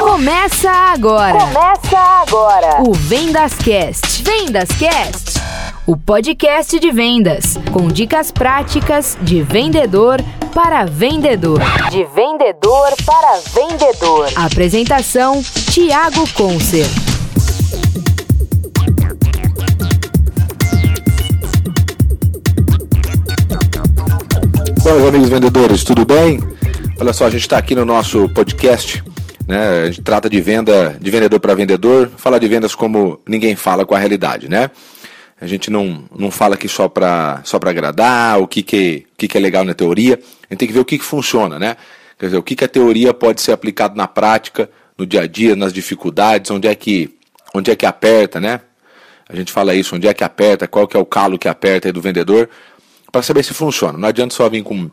Começa agora. Começa agora. O Vendas Cast. Vendas Cast. O podcast de vendas com dicas práticas de vendedor para vendedor. De vendedor para vendedor. Apresentação: Tiago Concer. Bom, meus amigos vendedores, tudo bem? Olha só, a gente está aqui no nosso podcast, né? A gente trata de venda, de vendedor para vendedor, fala de vendas como ninguém fala com a realidade, né? A gente não, não fala aqui só para só agradar, o que, que, o que, que é legal na teoria, a gente tem que ver o que, que funciona, né? Quer dizer, o que, que a teoria pode ser aplicado na prática, no dia a dia, nas dificuldades, onde é que, onde é que aperta, né? A gente fala isso, onde é que aperta, qual que é o calo que aperta aí do vendedor, para saber se funciona. Não adianta só vir com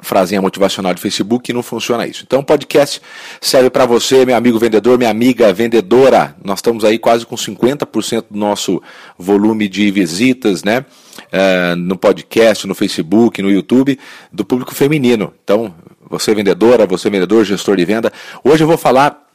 frasinha motivacional de Facebook que não funciona isso. Então o podcast serve para você, meu amigo vendedor, minha amiga vendedora. Nós estamos aí quase com 50% do nosso volume de visitas, né? Uh, no podcast, no Facebook, no YouTube, do público feminino. Então, você vendedora, você vendedor, gestor de venda. Hoje eu vou falar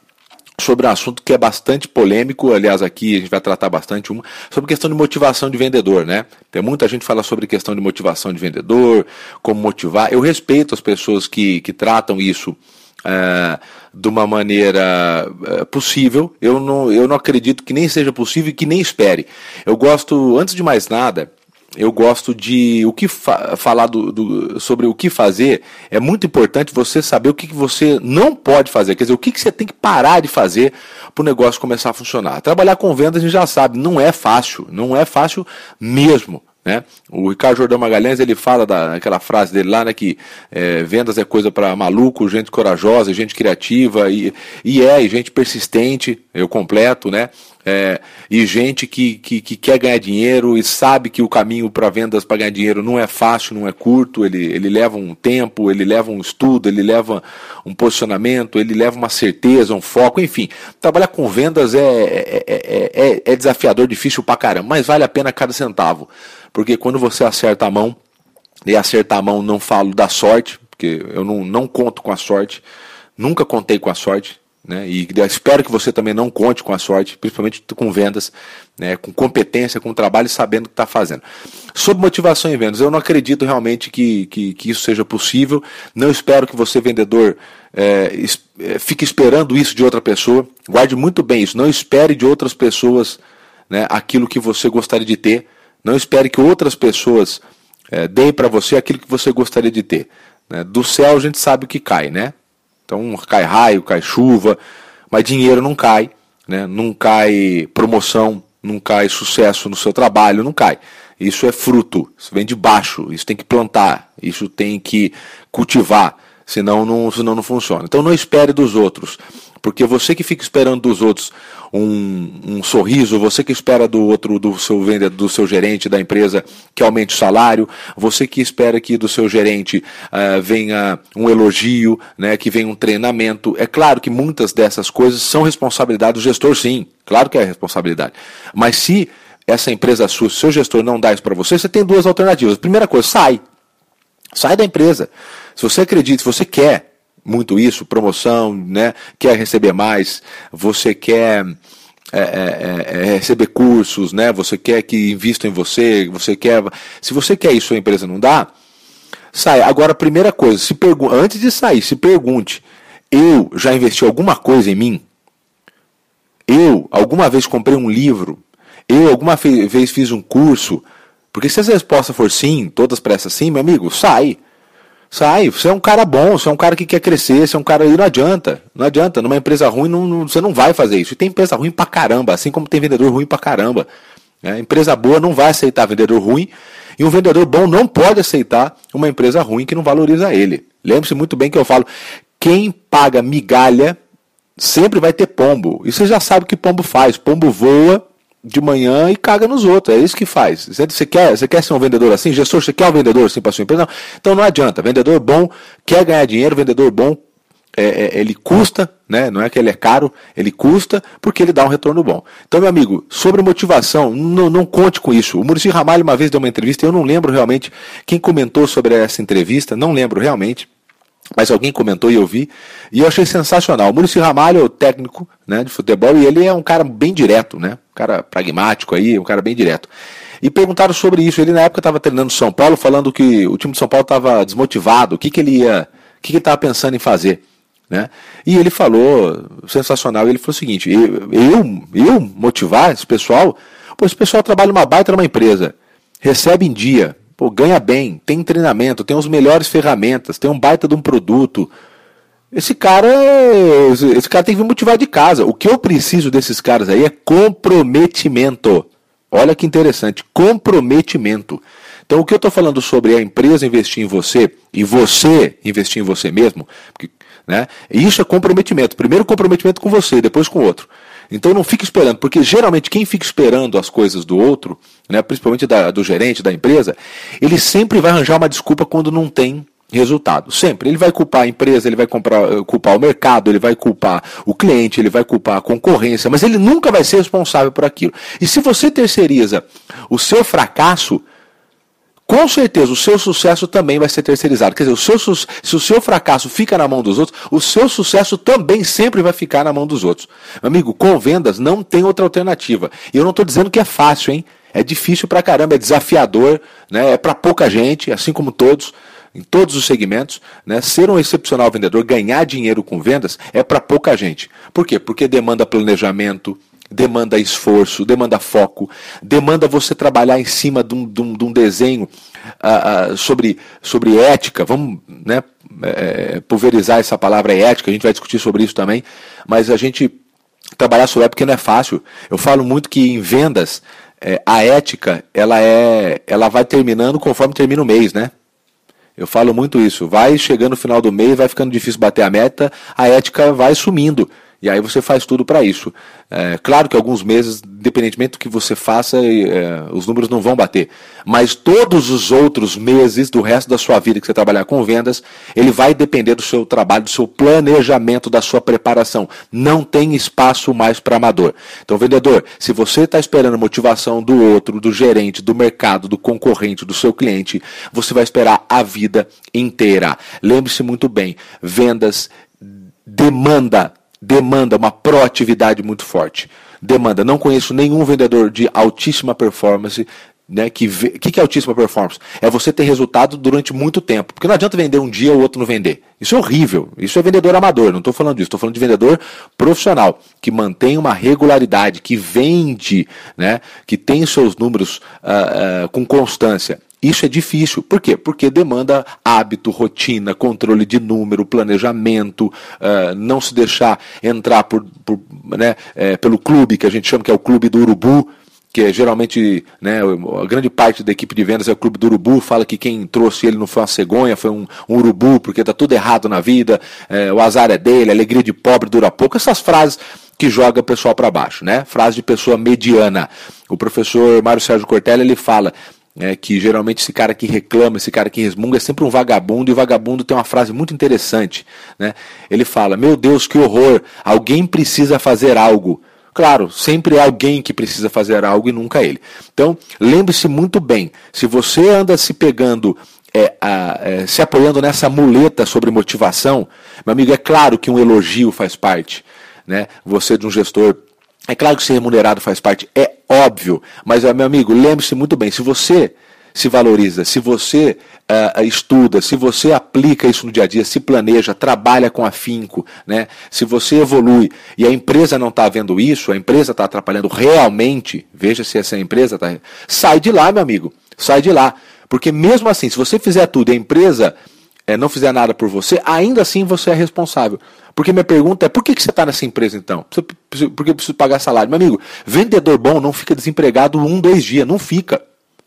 sobre um assunto que é bastante polêmico, aliás, aqui a gente vai tratar bastante uma, sobre questão de motivação de vendedor, né? Tem muita gente fala sobre questão de motivação de vendedor, como motivar. Eu respeito as pessoas que, que tratam isso é, de uma maneira é, possível. Eu não, eu não acredito que nem seja possível e que nem espere. Eu gosto, antes de mais nada, eu gosto de o que fa falar do, do, sobre o que fazer. É muito importante você saber o que, que você não pode fazer, quer dizer, o que, que você tem que parar de fazer para o negócio começar a funcionar. Trabalhar com vendas a gente já sabe, não é fácil, não é fácil mesmo. Né? O Ricardo Jordão Magalhães ele fala daquela frase dele lá, né, que é, vendas é coisa para maluco, gente corajosa, gente criativa e, e é, e gente persistente, eu completo, né? É, e gente que, que, que, quer ganhar dinheiro e sabe que o caminho para vendas para ganhar dinheiro não é fácil, não é curto, ele, ele leva um tempo, ele leva um estudo, ele leva um posicionamento, ele leva uma certeza, um foco, enfim. Trabalhar com vendas é, é, é, é desafiador, difícil pra caramba, mas vale a pena cada centavo. Porque quando você acerta a mão, e acertar a mão não falo da sorte, porque eu não, não conto com a sorte, nunca contei com a sorte, né? E espero que você também não conte com a sorte, principalmente com vendas, né? com competência, com trabalho, sabendo o que está fazendo. Sobre motivação em vendas, eu não acredito realmente que, que, que isso seja possível. Não espero que você, vendedor, é, é, fique esperando isso de outra pessoa. Guarde muito bem isso. Não espere de outras pessoas né, aquilo que você gostaria de ter. Não espere que outras pessoas é, deem para você aquilo que você gostaria de ter. Né? Do céu a gente sabe o que cai, né? Então cai raio, cai chuva, mas dinheiro não cai, né? não cai promoção, não cai sucesso no seu trabalho, não cai. Isso é fruto, isso vem de baixo, isso tem que plantar, isso tem que cultivar, senão não, senão não funciona. Então não espere dos outros, porque você que fica esperando dos outros um, um, sorriso, você que espera do outro, do seu vendedor, do seu gerente da empresa que aumente o salário, você que espera que do seu gerente uh, venha um elogio, né, que venha um treinamento. É claro que muitas dessas coisas são responsabilidade do gestor, sim, claro que é responsabilidade. Mas se essa empresa sua, se seu gestor não dá isso para você, você tem duas alternativas. Primeira coisa, sai. Sai da empresa. Se você acredita, se você quer muito isso, promoção, né? Quer receber mais, você quer é, é, é, é, receber cursos, né? Você quer que invistam em você, você quer. Se você quer isso, a empresa não dá, sai. Agora, primeira coisa, se pergu... antes de sair, se pergunte: eu já investi alguma coisa em mim? Eu alguma vez comprei um livro? Eu alguma vez fiz um curso? Porque se a resposta for sim, todas para essa sim, meu amigo, sai. Sai, você é um cara bom, você é um cara que quer crescer, você é um cara aí, não adianta. Não adianta. Numa empresa ruim, não, não, você não vai fazer isso. E tem empresa ruim pra caramba, assim como tem vendedor ruim pra caramba. É, empresa boa não vai aceitar vendedor ruim, e um vendedor bom não pode aceitar uma empresa ruim que não valoriza ele. Lembre-se muito bem que eu falo: quem paga migalha sempre vai ter pombo. E você já sabe o que pombo faz. Pombo voa de manhã e caga nos outros. É isso que faz. Você quer, você quer ser um vendedor assim? Gestor, você quer um vendedor assim para sua empresa? Não. Então não adianta. Vendedor bom quer ganhar dinheiro, vendedor bom é, é, ele custa, né? não é que ele é caro, ele custa porque ele dá um retorno bom. Então, meu amigo, sobre motivação, não, não conte com isso. O Muricy Ramalho uma vez deu uma entrevista, eu não lembro realmente quem comentou sobre essa entrevista, não lembro realmente. Mas alguém comentou e eu vi, e eu achei sensacional. O Muricy Ramalho é o técnico né, de futebol e ele é um cara bem direto, né? Um cara pragmático aí, um cara bem direto. E perguntaram sobre isso. Ele na época estava treinando São Paulo, falando que o time de São Paulo estava desmotivado, o que, que ele ia, o que, que ele estava pensando em fazer. Né? E ele falou, sensacional, ele falou o seguinte: eu, eu, eu motivar esse pessoal, pô, esse pessoal trabalha numa baita numa empresa, recebe em dia, pô, ganha bem, tem treinamento, tem as melhores ferramentas, tem um baita de um produto. Esse cara, esse cara tem que me motivar de casa. O que eu preciso desses caras aí é comprometimento. Olha que interessante, comprometimento. Então, o que eu estou falando sobre a empresa investir em você e você investir em você mesmo, porque, né, isso é comprometimento. Primeiro comprometimento com você, depois com o outro. Então não fique esperando, porque geralmente quem fica esperando as coisas do outro, né, principalmente da, do gerente da empresa, ele sempre vai arranjar uma desculpa quando não tem resultado. Sempre. Ele vai culpar a empresa, ele vai comprar, eh, culpar o mercado, ele vai culpar o cliente, ele vai culpar a concorrência, mas ele nunca vai ser responsável por aquilo. E se você terceiriza o seu fracasso, com certeza o seu sucesso também vai ser terceirizado. Quer dizer, o seu, se o seu fracasso fica na mão dos outros, o seu sucesso também sempre vai ficar na mão dos outros. Amigo, com vendas não tem outra alternativa. E eu não estou dizendo que é fácil, hein? É difícil pra caramba, é desafiador, né? é para pouca gente, assim como todos em todos os segmentos, né, ser um excepcional vendedor, ganhar dinheiro com vendas, é para pouca gente. Por quê? Porque demanda planejamento, demanda esforço, demanda foco, demanda você trabalhar em cima de um, de um, de um desenho uh, uh, sobre, sobre ética. Vamos né, é, pulverizar essa palavra ética, a gente vai discutir sobre isso também, mas a gente trabalhar sobre ética não é fácil. Eu falo muito que em vendas, é, a ética ela é ela vai terminando conforme termina o mês, né? Eu falo muito isso. Vai chegando no final do mês, vai ficando difícil bater a meta, a ética vai sumindo. E aí você faz tudo para isso. É, claro que alguns meses, independentemente do que você faça, é, os números não vão bater. Mas todos os outros meses do resto da sua vida que você trabalhar com vendas, ele vai depender do seu trabalho, do seu planejamento, da sua preparação. Não tem espaço mais para amador. Então, vendedor, se você está esperando a motivação do outro, do gerente, do mercado, do concorrente, do seu cliente, você vai esperar a vida inteira. Lembre-se muito bem: vendas demanda demanda uma proatividade muito forte. Demanda. Não conheço nenhum vendedor de altíssima performance né, que que, que é altíssima performance? É você ter resultado durante muito tempo. Porque não adianta vender um dia ou outro não vender. Isso é horrível. Isso é vendedor amador. Não estou falando disso. Estou falando de vendedor profissional que mantém uma regularidade, que vende, né, que tem seus números uh, uh, com constância. Isso é difícil. Por quê? Porque demanda hábito, rotina, controle de número, planejamento, uh, não se deixar entrar por, por né, é, pelo clube, que a gente chama que é o clube do urubu, que é geralmente né, a grande parte da equipe de vendas é o clube do urubu, fala que quem trouxe ele não foi uma cegonha, foi um, um urubu, porque está tudo errado na vida, é, o azar é dele, a alegria de pobre dura pouco, essas frases que joga o pessoal para baixo, né? Frase de pessoa mediana. O professor Mário Sérgio Cortella ele fala é, que geralmente esse cara que reclama, esse cara que resmunga é sempre um vagabundo, e o vagabundo tem uma frase muito interessante. Né? Ele fala: Meu Deus, que horror! Alguém precisa fazer algo. Claro, sempre é alguém que precisa fazer algo e nunca ele. Então, lembre-se muito bem: se você anda se pegando é, a, é, se apoiando nessa muleta sobre motivação, meu amigo, é claro que um elogio faz parte. Né? Você de um gestor é claro que ser remunerado faz parte, é óbvio, mas, meu amigo, lembre-se muito bem: se você se valoriza, se você uh, estuda, se você aplica isso no dia a dia, se planeja, trabalha com afinco, né? se você evolui e a empresa não está vendo isso, a empresa está atrapalhando realmente, veja se essa empresa está. Sai de lá, meu amigo, sai de lá. Porque mesmo assim, se você fizer tudo e a empresa é, não fizer nada por você, ainda assim você é responsável. Porque minha pergunta é: por que, que você está nessa empresa então? Porque eu preciso pagar salário. Meu amigo, vendedor bom não fica desempregado um, dois dias. Não fica.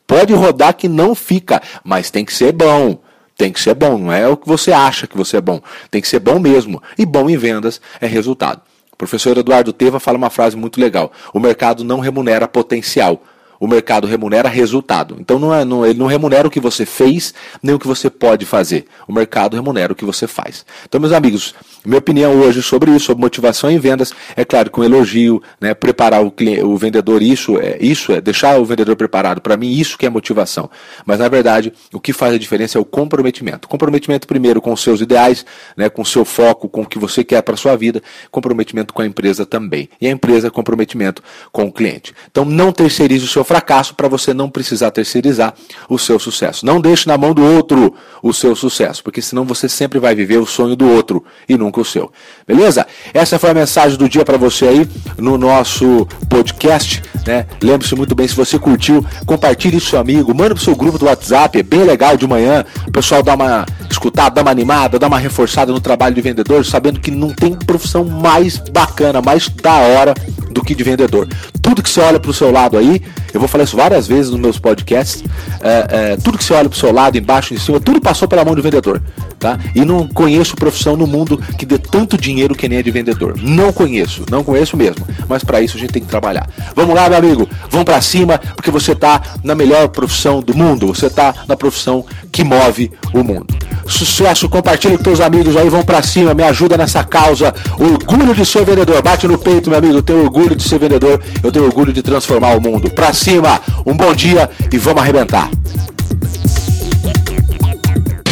Pode rodar que não fica, mas tem que ser bom. Tem que ser bom, não é o que você acha que você é bom. Tem que ser bom mesmo. E bom em vendas é resultado. O professor Eduardo Teva fala uma frase muito legal: o mercado não remunera potencial. O mercado remunera resultado. Então não é, não, ele não remunera o que você fez, nem o que você pode fazer. O mercado remunera o que você faz. Então, meus amigos, minha opinião hoje sobre isso, sobre motivação em vendas, é claro, com elogio, né, preparar o, cliente, o vendedor, isso é, isso é deixar o vendedor preparado. Para mim, isso que é motivação. Mas na verdade, o que faz a diferença é o comprometimento. Comprometimento primeiro com os seus ideais, né, com o seu foco, com o que você quer para sua vida, comprometimento com a empresa também. E a empresa, comprometimento com o cliente. Então, não terceirize o seu fracasso para você não precisar terceirizar o seu sucesso. Não deixe na mão do outro o seu sucesso, porque senão você sempre vai viver o sonho do outro e nunca o seu. Beleza? Essa foi a mensagem do dia para você aí no nosso podcast. Né? Lembre-se muito bem, se você curtiu, compartilhe isso com seu amigo, manda pro seu grupo do WhatsApp, é bem legal de manhã, o pessoal dá uma escutada, dá uma animada, dá uma reforçada no trabalho de vendedor, sabendo que não tem profissão mais bacana, mais da hora do que de vendedor. Tudo que você olha para o seu lado aí, eu vou falar isso várias vezes nos meus podcasts, é, é, tudo que você olha para o seu lado, embaixo, em cima, tudo passou pela mão de vendedor. Tá? E não conheço profissão no mundo que dê tanto dinheiro que nem a de vendedor. Não conheço, não conheço mesmo. Mas para isso a gente tem que trabalhar. Vamos lá, meu amigo, vamos para cima, porque você está na melhor profissão do mundo. Você está na profissão que move o mundo. Sucesso, compartilha com teus amigos aí, vão para cima, me ajuda nessa causa. Orgulho de ser vendedor, bate no peito, meu amigo. Eu tenho orgulho de ser vendedor, eu tenho orgulho de transformar o mundo. Para cima, um bom dia e vamos arrebentar.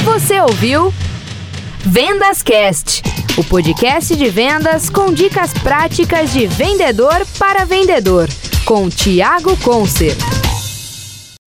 Você ouviu Vendas Cast, o podcast de vendas com dicas práticas de vendedor para vendedor, com Tiago Concer.